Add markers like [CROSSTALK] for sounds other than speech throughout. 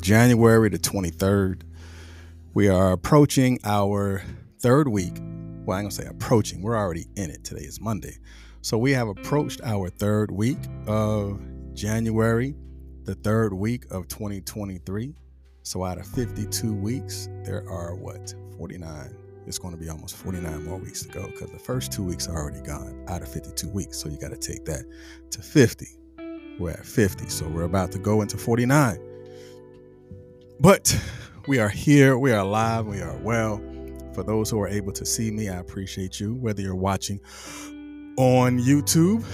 January the 23rd. We are approaching our third week. Well, I'm going to say approaching. We're already in it. Today is Monday. So we have approached our third week of January, the third week of 2023. So out of 52 weeks, there are what? 49 it's going to be almost 49 more weeks to go because the first two weeks are already gone out of 52 weeks. So you got to take that to 50. We're at 50. So we're about to go into 49. But we are here. We are alive. We are well. For those who are able to see me, I appreciate you. Whether you're watching on YouTube,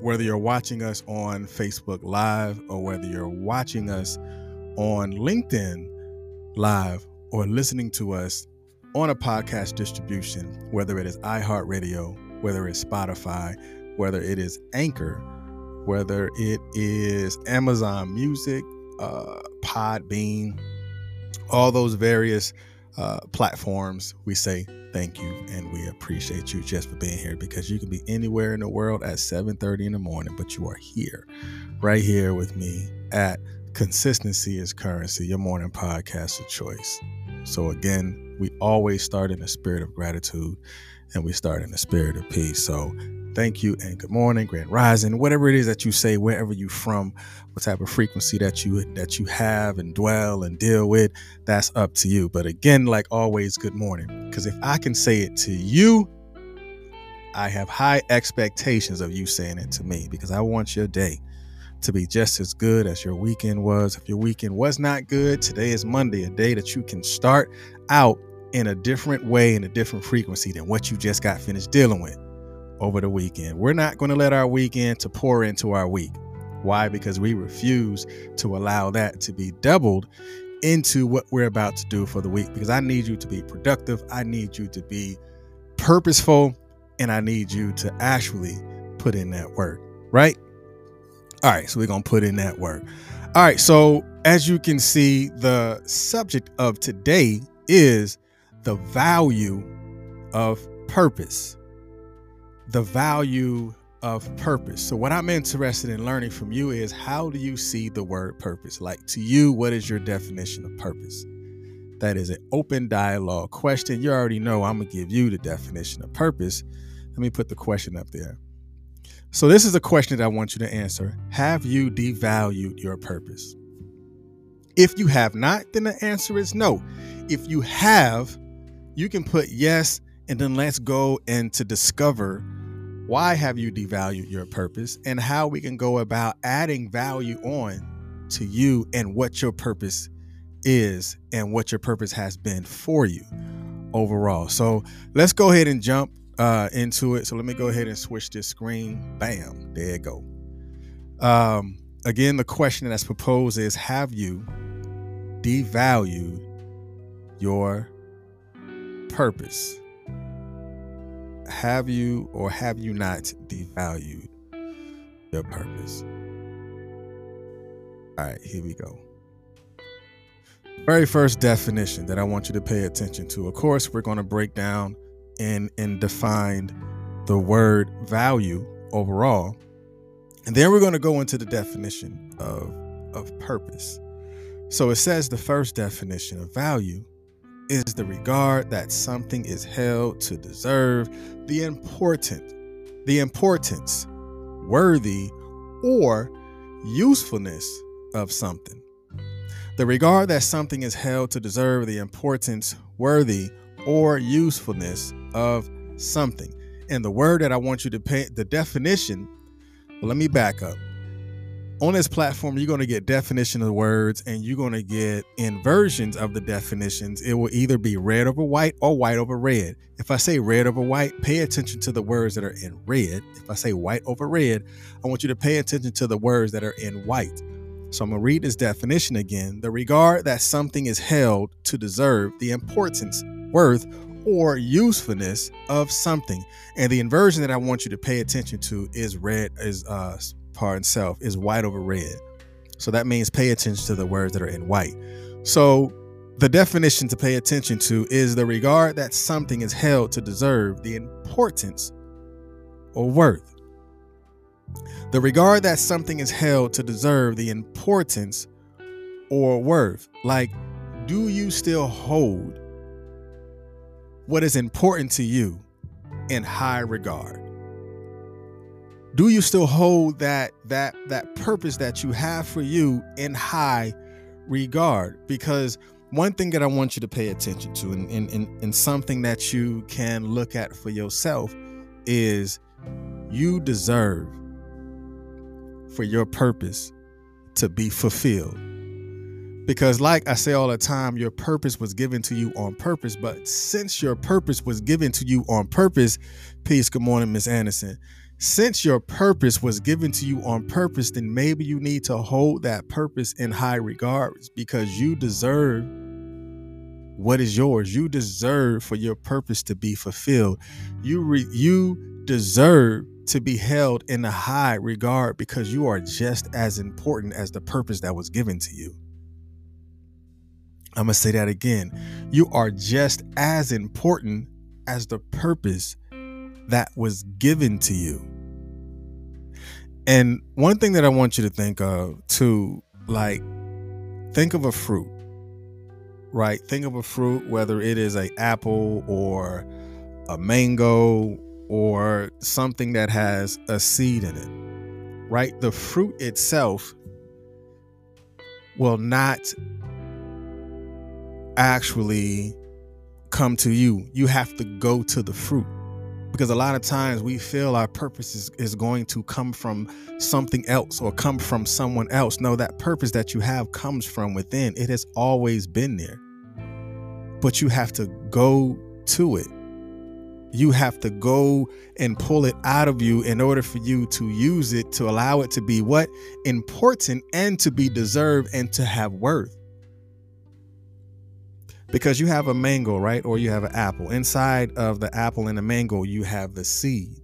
whether you're watching us on Facebook Live, or whether you're watching us on LinkedIn Live, or listening to us on a podcast distribution, whether it is iHeartRadio, whether it's Spotify, whether it is Anchor, whether it is Amazon Music, uh, Podbean, all those various uh, platforms, we say thank you and we appreciate you just for being here because you can be anywhere in the world at 7:30 in the morning, but you are here, right here with me at Consistency is Currency, your morning podcast of choice. So again, we always start in a spirit of gratitude and we start in a spirit of peace. So thank you and good morning, grand rising, whatever it is that you say, wherever you from, what type of frequency that you that you have and dwell and deal with, that's up to you. But again, like always, good morning. Because if I can say it to you, I have high expectations of you saying it to me because I want your day to be just as good as your weekend was. If your weekend was not good, today is Monday, a day that you can start out in a different way, in a different frequency than what you just got finished dealing with over the weekend. We're not going to let our weekend to pour into our week. Why? Because we refuse to allow that to be doubled into what we're about to do for the week. Because I need you to be productive. I need you to be purposeful. And I need you to actually put in that work, right? All right, so we're going to put in that work. All right, so as you can see, the subject of today is the value of purpose. The value of purpose. So, what I'm interested in learning from you is how do you see the word purpose? Like, to you, what is your definition of purpose? That is an open dialogue question. You already know I'm going to give you the definition of purpose. Let me put the question up there. So, this is a question that I want you to answer. Have you devalued your purpose? If you have not, then the answer is no. If you have, you can put yes and then let's go and to discover why have you devalued your purpose and how we can go about adding value on to you and what your purpose is and what your purpose has been for you overall. So let's go ahead and jump uh, into it. So let me go ahead and switch this screen. Bam, there you go. Um, again, the question that's proposed is Have you devalued your purpose? Have you or have you not devalued your purpose? All right, here we go. Very first definition that I want you to pay attention to. Of course, we're going to break down and and define the word value overall. And then we're going to go into the definition of of purpose. So it says the first definition of value is the regard that something is held to deserve the important the importance worthy or usefulness of something. The regard that something is held to deserve the importance worthy or usefulness of something. And the word that I want you to pay, the definition, well, let me back up. On this platform, you're going to get definition of words and you're going to get inversions of the definitions. It will either be red over white or white over red. If I say red over white, pay attention to the words that are in red. If I say white over red, I want you to pay attention to the words that are in white. So I'm going to read this definition again. The regard that something is held to deserve the importance, worth, or usefulness of something. And the inversion that I want you to pay attention to is red, is uh part itself, is white over red. So that means pay attention to the words that are in white. So the definition to pay attention to is the regard that something is held to deserve the importance, or worth. The regard that something is held to deserve the importance or worth. Like, do you still hold what is important to you in high regard? Do you still hold that that that purpose that you have for you in high regard? Because one thing that I want you to pay attention to and, and, and, and something that you can look at for yourself is you deserve for your purpose to be fulfilled. Because, like I say all the time, your purpose was given to you on purpose. But since your purpose was given to you on purpose, peace, good morning, Miss Anderson. Since your purpose was given to you on purpose, then maybe you need to hold that purpose in high regards because you deserve what is yours. You deserve for your purpose to be fulfilled. You re- you deserve to be held in a high regard because you are just as important as the purpose that was given to you. I'm going to say that again. You are just as important as the purpose that was given to you. And one thing that I want you to think of too, like, think of a fruit, right? Think of a fruit, whether it is a apple or a mango or something that has a seed in it, right? The fruit itself will not actually come to you. You have to go to the fruit. Because a lot of times we feel our purpose is, is going to come from something else or come from someone else. No, that purpose that you have comes from within. It has always been there. But you have to go to it. You have to go and pull it out of you in order for you to use it to allow it to be what? Important and to be deserved and to have worth. Because you have a mango, right? Or you have an apple. Inside of the apple and the mango, you have the seed.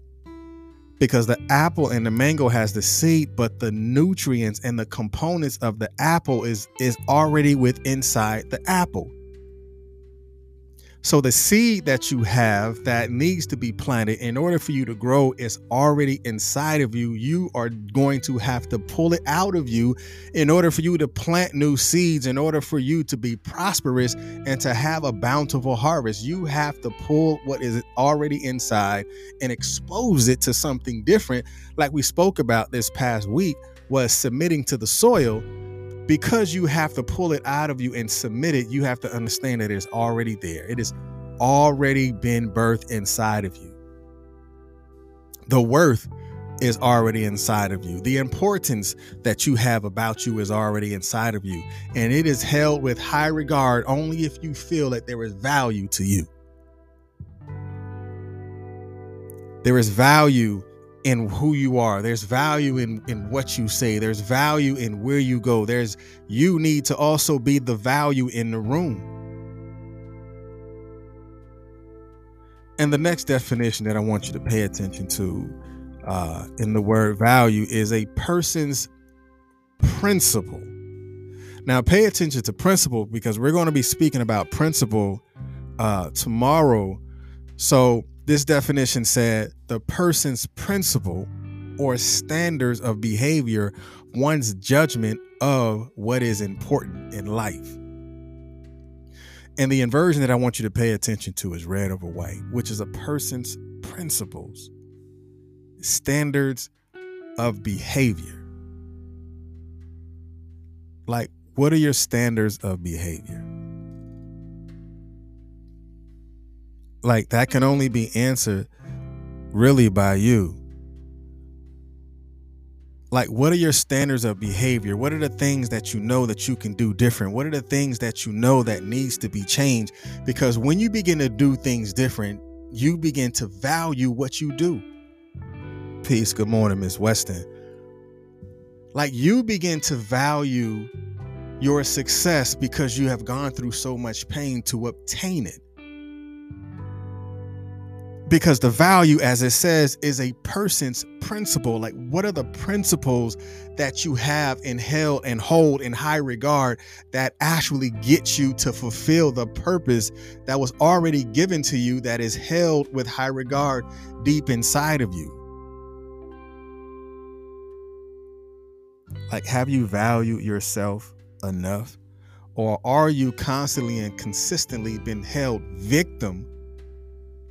Because the apple and the mango has the seed, but the nutrients and the components of the apple is is already with inside the apple. So the seed that you have that needs to be planted in order for you to grow is already inside of you. You are going to have to pull it out of you in order for you to plant new seeds, in order for you to be prosperous and to have a bountiful harvest. You have to pull what is already inside and expose it to something different, like we spoke about this past week, was submitting to the soil because you have to pull it out of you and submit it, you have to understand that it's already there. It has already been birthed inside of you. The worth is already inside of you. The importance that you have about you is already inside of you. And it is held with high regard only if you feel that there is value to you. There is value in who you are. There's value in in what you say. There's value in where you go. There's you need to also be the value in the room. And the next definition that I want you to pay attention to uh, in the word value is a person's principle. Now, pay attention to principle because we're going to be speaking about principle uh, tomorrow. So, this definition said the person's principle or standards of behavior, one's judgment of what is important in life. And the inversion that I want you to pay attention to is red over white, which is a person's principles, standards of behavior. Like, what are your standards of behavior? Like that can only be answered really by you. Like what are your standards of behavior? What are the things that you know that you can do different? What are the things that you know that needs to be changed? Because when you begin to do things different you begin to value what you do. Peace. Good morning miss weston. Like you begin to value your success because you have gone through so much pain to obtain it because the value as it says is a person's principle. Like what are the principles that you have in hell and hold in high regard that actually gets you to fulfill the purpose that was already given to you that is held with high regard deep inside of you? Like have you valued yourself enough or are you constantly and consistently been held victim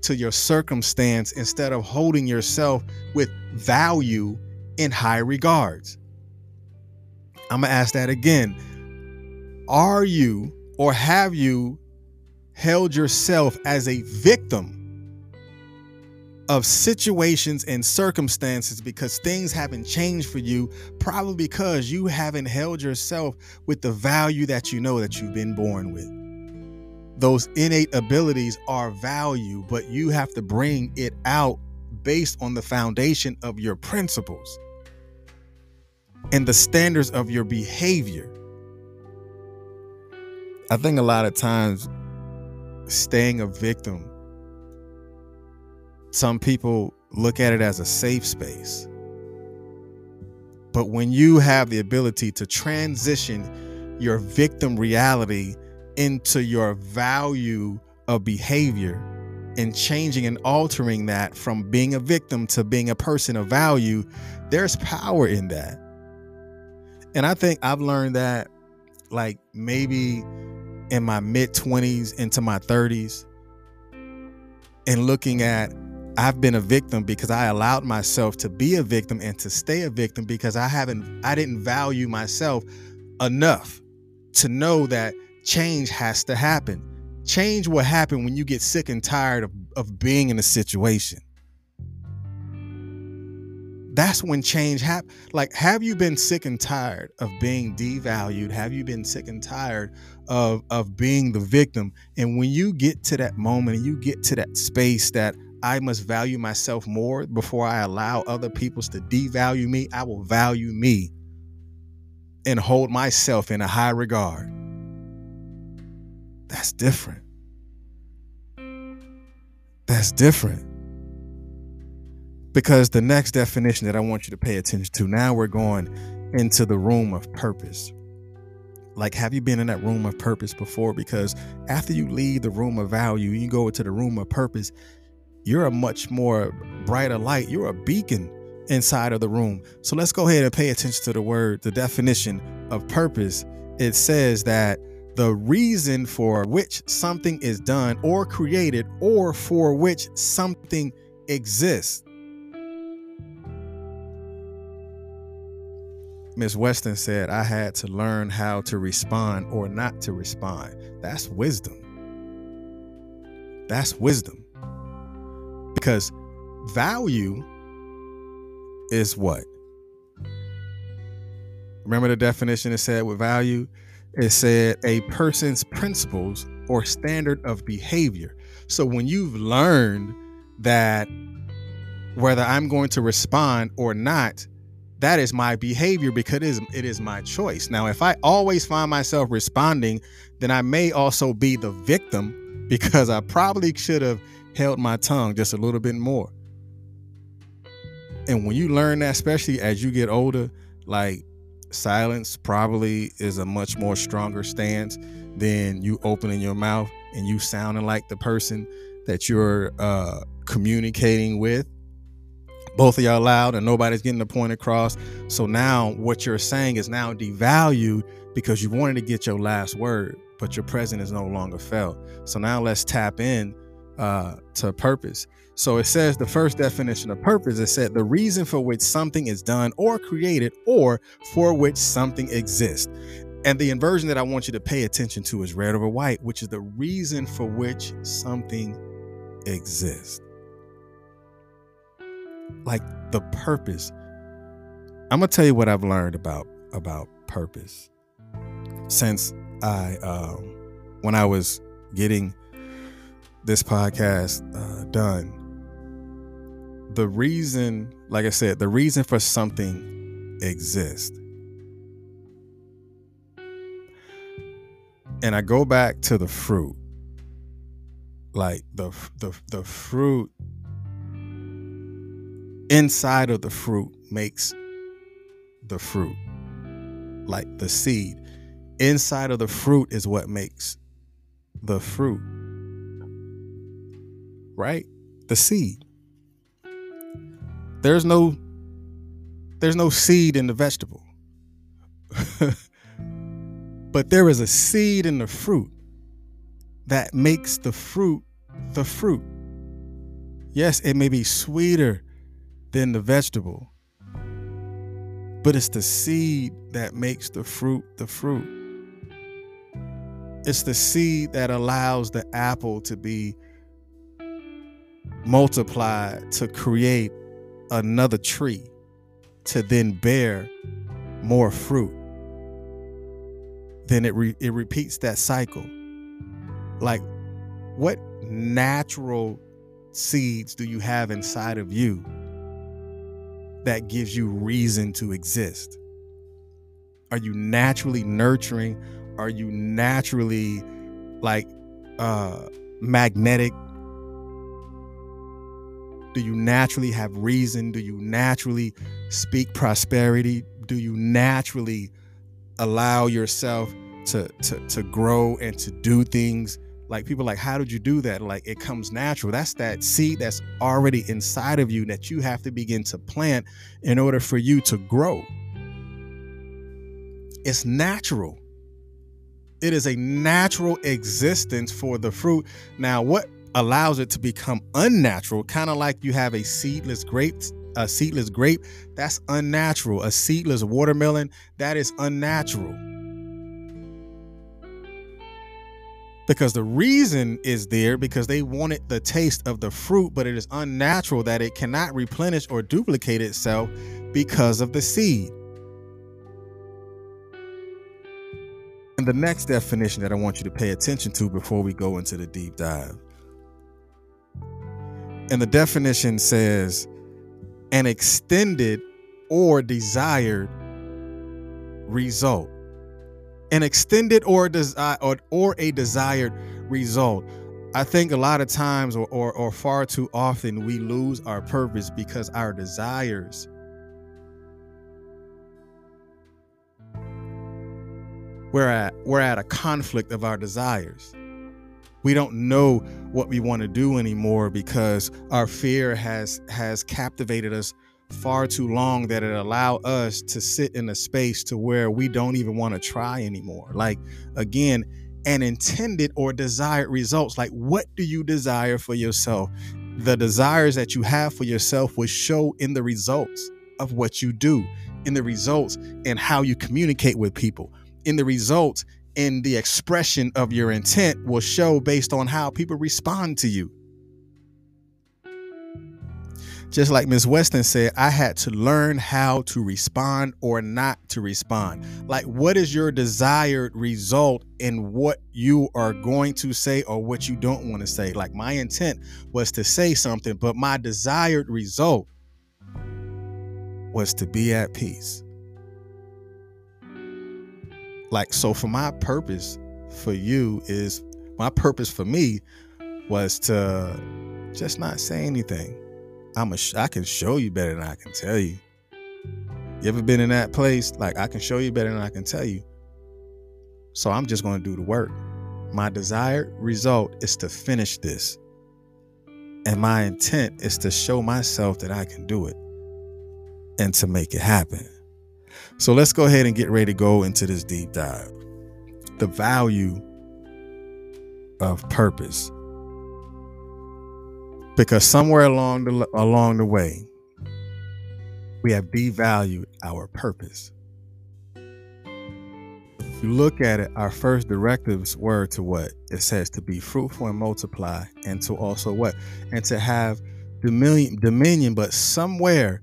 to your circumstance instead of holding yourself with value in high regards? I'm going to ask that again. Are you or have you held yourself as a victim of situations and circumstances because things haven't changed for you, probably because you haven't held yourself with the value that you know that you've been born with. Those innate abilities are value, but you have to bring it out based on the foundation of your principles and the standards of your behavior. I think a lot of times staying a victim some people look at it as a safe space. But when you have the ability to transition your victim reality into your value of behavior and changing and altering that from being a victim to being a person of value, there's power in that. And I think I've learned that like maybe in my mid 20s into my 30s and looking at I've been a victim because I allowed myself to be a victim and to stay a victim because I haven't I didn't value myself enough to know that change has to happen. Change will happen when you get sick and tired of, of being in a situation. That's when change happens. Like, have you been sick and tired of being devalued? Have you been sick and tired of, of being the victim? And when you get to that moment and you get to that space that I must value myself more before I allow other peoples to devalue me. I will value me and hold myself in a high regard. That's different. That's different. Because the next definition that I want you to pay attention to now, we're going into the room of purpose. Like, have you been in that room of purpose before? Because after you leave the room of value, you go into the room of purpose, you're a much more brighter light. You're a beacon inside of the room. So let's go ahead and pay attention to the word, the definition of purpose. It says that the reason for which something is done or created or for which something exists. Miss Weston said, I had to learn how to respond or not to respond. That's wisdom. That's wisdom. Because value is what? Remember the definition it said with value? It said a person's principles or standard of behavior. So when you've learned that whether I'm going to respond or not, that is my behavior because it is, it is my choice. Now, if I always find myself responding, then I may also be the victim because I probably should have held my tongue just a little bit more. And when you learn that, especially as you get older, like silence probably is a much more stronger stance than you opening your mouth and you sounding like the person that you're uh, communicating with. Both of y'all loud and nobody's getting the point across. So now what you're saying is now devalued because you wanted to get your last word, but your present is no longer felt. So now let's tap in uh, to purpose. So it says the first definition of purpose is said the reason for which something is done or created or for which something exists. And the inversion that I want you to pay attention to is red over white, which is the reason for which something exists. Like the purpose. I'm gonna tell you what I've learned about about purpose since I um, when I was getting this podcast uh, done, the reason, like I said, the reason for something exists. And I go back to the fruit. Like the the the fruit inside of the fruit makes the fruit. Like the seed. Inside of the fruit is what makes the fruit right? The seed. There's no there's no seed in the vegetable. [LAUGHS] but there is a seed in the fruit that makes the fruit the fruit. Yes, it may be sweeter than the vegetable, but it's the seed that makes the fruit the fruit. It's the seed that allows the apple to be multiplied to create another tree to then bear more fruit. Then it re- it repeats that cycle. Like what natural seeds do you have inside of you that gives you reason to exist? Are you naturally nurturing? Are you naturally like uh magnetic? Do you naturally have reason? Do you naturally speak prosperity? Do you naturally allow yourself to to to grow and to do things? Like people like, how did you do that? Like it comes natural. That's that seed that's already inside of you that you have to begin to plant in order for you to grow. It's natural. It is a natural existence for the fruit. Now, what allows it to become unnatural, kind of like you have a seedless grape, a seedless grape, that's unnatural. A seedless watermelon, that is unnatural. because the reason is there because they wanted the taste of the fruit, but it is unnatural that it cannot replenish or duplicate itself because of the seed. And the next definition that I want you to pay attention to before we go into the deep dive. And the definition says an extended or desired result an extended or, desi- or, or a desired result. I think a lot of times or, or, or far too often we lose our purpose because our desires we're at we're at a conflict of our desires. We don't know what we want to do anymore because our fear has has captivated us far too long that it allow us to sit in a space to where we don't even want to try anymore. Like again, an intended or desired results. Like what do you desire for yourself? The desires that you have for yourself will show in the results of what you do, in the results and how you communicate with people, in the results in the expression of your intent will show based on how people respond to you. Just like Miss Weston said, I had to learn how to respond or not to respond. Like, what is your desired result in what you are going to say or what you don't want to say? Like, my intent was to say something, but my desired result was to be at peace. Like, so for my purpose for you is my purpose for me was to just not say anything I'm a I can show you better than I can tell you. You ever been in that place? Like I can show you better than I can tell you. So I'm just going to do the work. My desired result is to finish this. And my intent is to show myself that I can do it and to make it happen. So let's go ahead and get ready to go into this deep dive. The value of purpose because somewhere along the along the way we have devalued our purpose. If you look at it, our first directives were to what? It says to be fruitful and multiply, and to also what? And to have dominion, dominion. But somewhere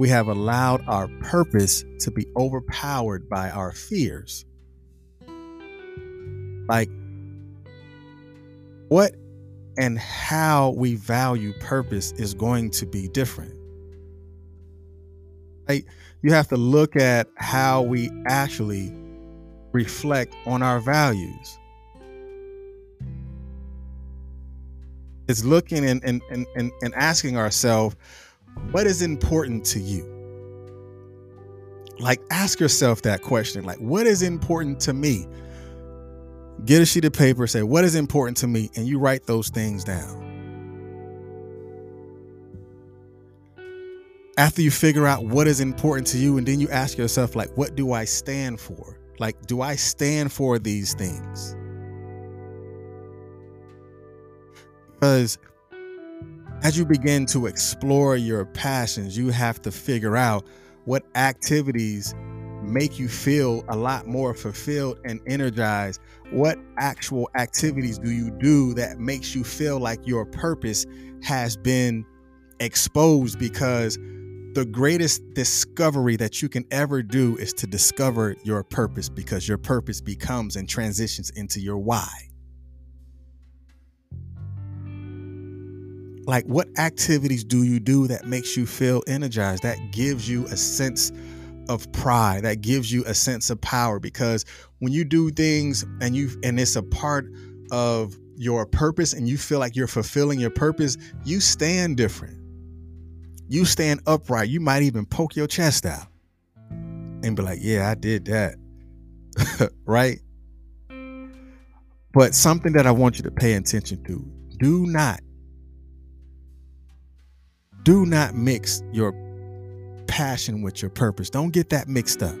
we have allowed our purpose to be overpowered by our fears. Like, what and how we value purpose is going to be different. Like, You have to look at how we actually reflect on our values. It's looking and, and, and, and asking ourselves, what is important to you? Like, ask yourself that question. Like, what is important to me? Get a sheet of paper, say, What is important to me? And you write those things down. after you figure out what is important to you and then you ask yourself like what do i stand for like do i stand for these things because as you begin to explore your passions you have to figure out what activities make you feel a lot more fulfilled and energized what actual activities do you do that makes you feel like your purpose has been exposed because the greatest discovery that you can ever do is to discover your purpose because your purpose becomes and transitions into your why. Like what activities do you do that makes you feel energized that gives you a sense of pride that gives you a sense of power because when you do things and you and it's a part of your purpose and you feel like you're fulfilling your purpose, you stand different you stand upright. You might even poke your chest out and be like, yeah, I did that. [LAUGHS] right? But something that I want you to pay attention to do not, do not mix your passion with your purpose. Don't get that mixed up.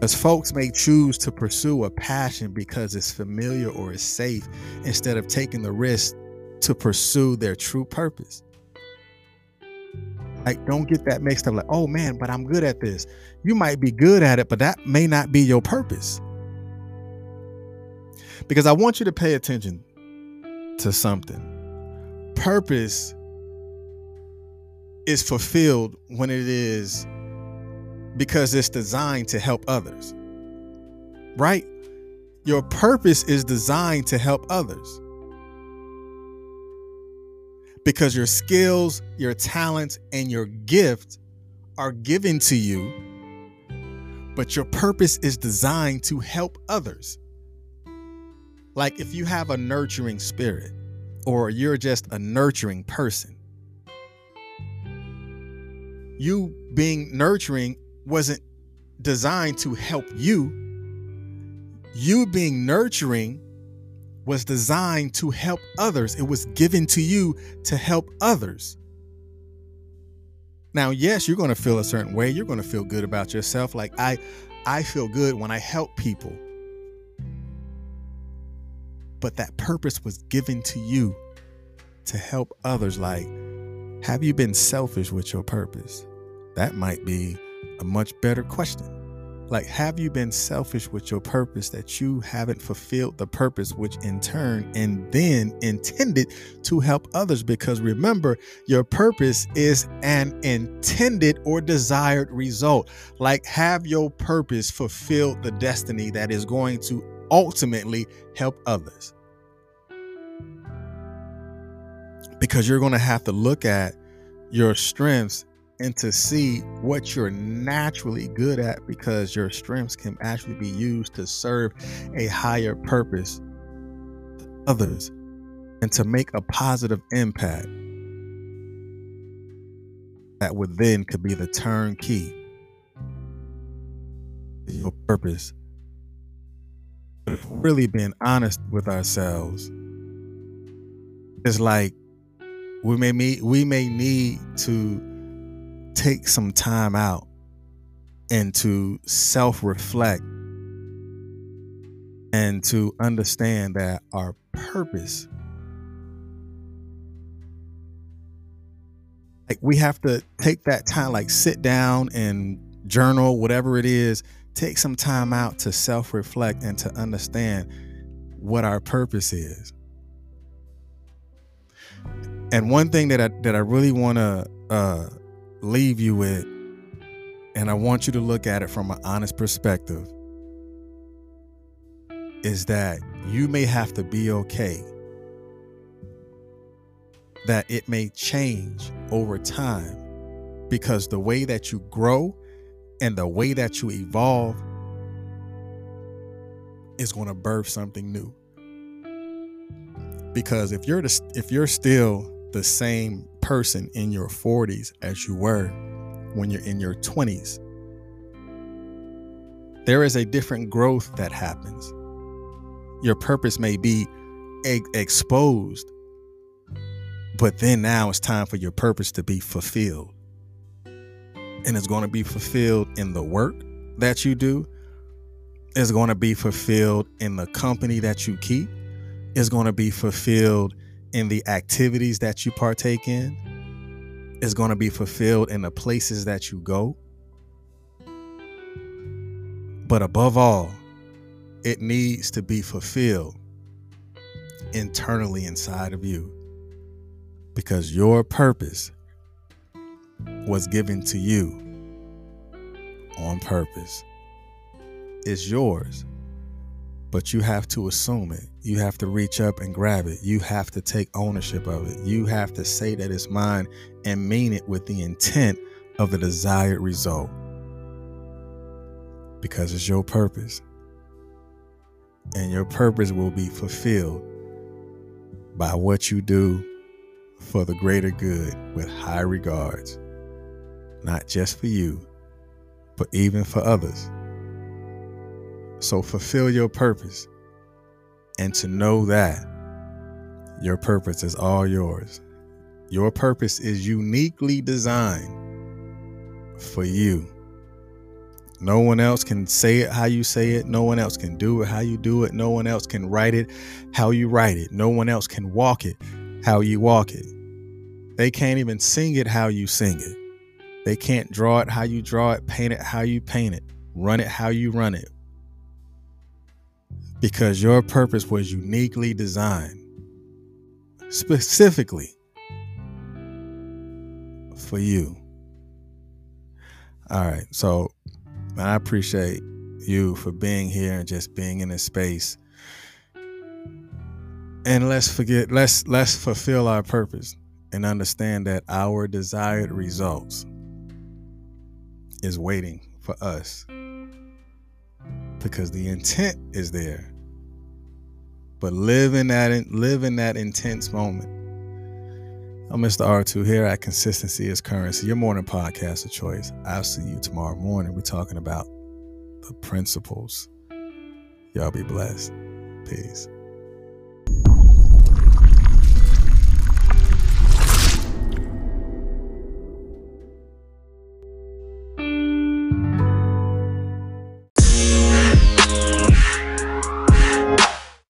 As folks may choose to pursue a passion because it's familiar or it's safe instead of taking the risk to pursue their true purpose. Like, don't get that mixed up. Like, oh man, but I'm good at this. You might be good at it, but that may not be your purpose. Because I want you to pay attention to something. Purpose is fulfilled when it is because it's designed to help others. Right? Your purpose is designed to help others because your skills, your talents, and your gift are given to you, but your purpose is designed to help others. Like if you have a nurturing spirit, or you're just a nurturing person, you being nurturing wasn't designed to help you. You being nurturing was designed to help others. It was given to you to help others. Now, yes, you're going to feel a certain way. You're going to feel good about yourself. Like I I feel good when I help people. But that purpose was given to you to help others like have you been selfish with your purpose? That might be a much better question. Like, have you been selfish with your purpose that you haven't fulfilled the purpose, which in turn and then intended to help others? Because remember, your purpose is an intended or desired result. Like, have your purpose fulfilled the destiny that is going to ultimately help others? Because you're going to have to look at your strengths and to see what you're naturally good at because your strengths can actually be used to serve a higher purpose others and to make a positive impact that would then could be the turnkey to your purpose. Really being honest with ourselves. It's like we may meet, we may need to take some time out and to self reflect and to understand that our purpose like we have to take that time like sit down and journal whatever it is take some time out to self reflect and to understand what our purpose is. And one thing that I that I really want to uh, leave you with, and I want you to look at it from an honest perspective, is that you may have to be okay. That it may change over time because the way that you grow and the way that you evolve is going to birth something new. Because if you're the, if you're still the same person in your 40s as you were when you're in your 20s. There is a different growth that happens. Your purpose may be e- exposed, But then now it's time for your purpose to be fulfilled. And it's going to be fulfilled in the work that you do. It's going to be fulfilled in the company that you keep. It's going to be fulfilled in the activities that you partake in. is going to be fulfilled in the places that you go. But above all, it needs to be fulfilled internally inside of you because your purpose was given to you on purpose. It's yours, but you have to assume it. You have to reach up and grab it. You have to take ownership of it. You have to say that it's mine and mean it with the intent of the desired result because it's your purpose. And your purpose will be fulfilled by what you do for the greater good with high regards, not just for you, but even for others. So fulfill your purpose and to know that your purpose is all yours. Your purpose is uniquely designed for you. No one else can say it how you say it. No one else can do it how you do it. No one else can write it how you write it. No one else can walk it how you walk it. They can't even sing it how you sing it. They can't draw it how you draw it, paint it how you paint it, run it how you run it. Because your purpose was uniquely designed specifically for you. All right. So I appreciate you for being here and just being in this space. And let's forget, let's let's fulfill our purpose and understand that our desired results is waiting for us because the intent is there. But live in that live in that intense moment. I'm mr r2 here at consistency is currency your morning podcast of choice. I'll see you tomorrow morning. We're talking about the principles. Y'all be blessed. Peace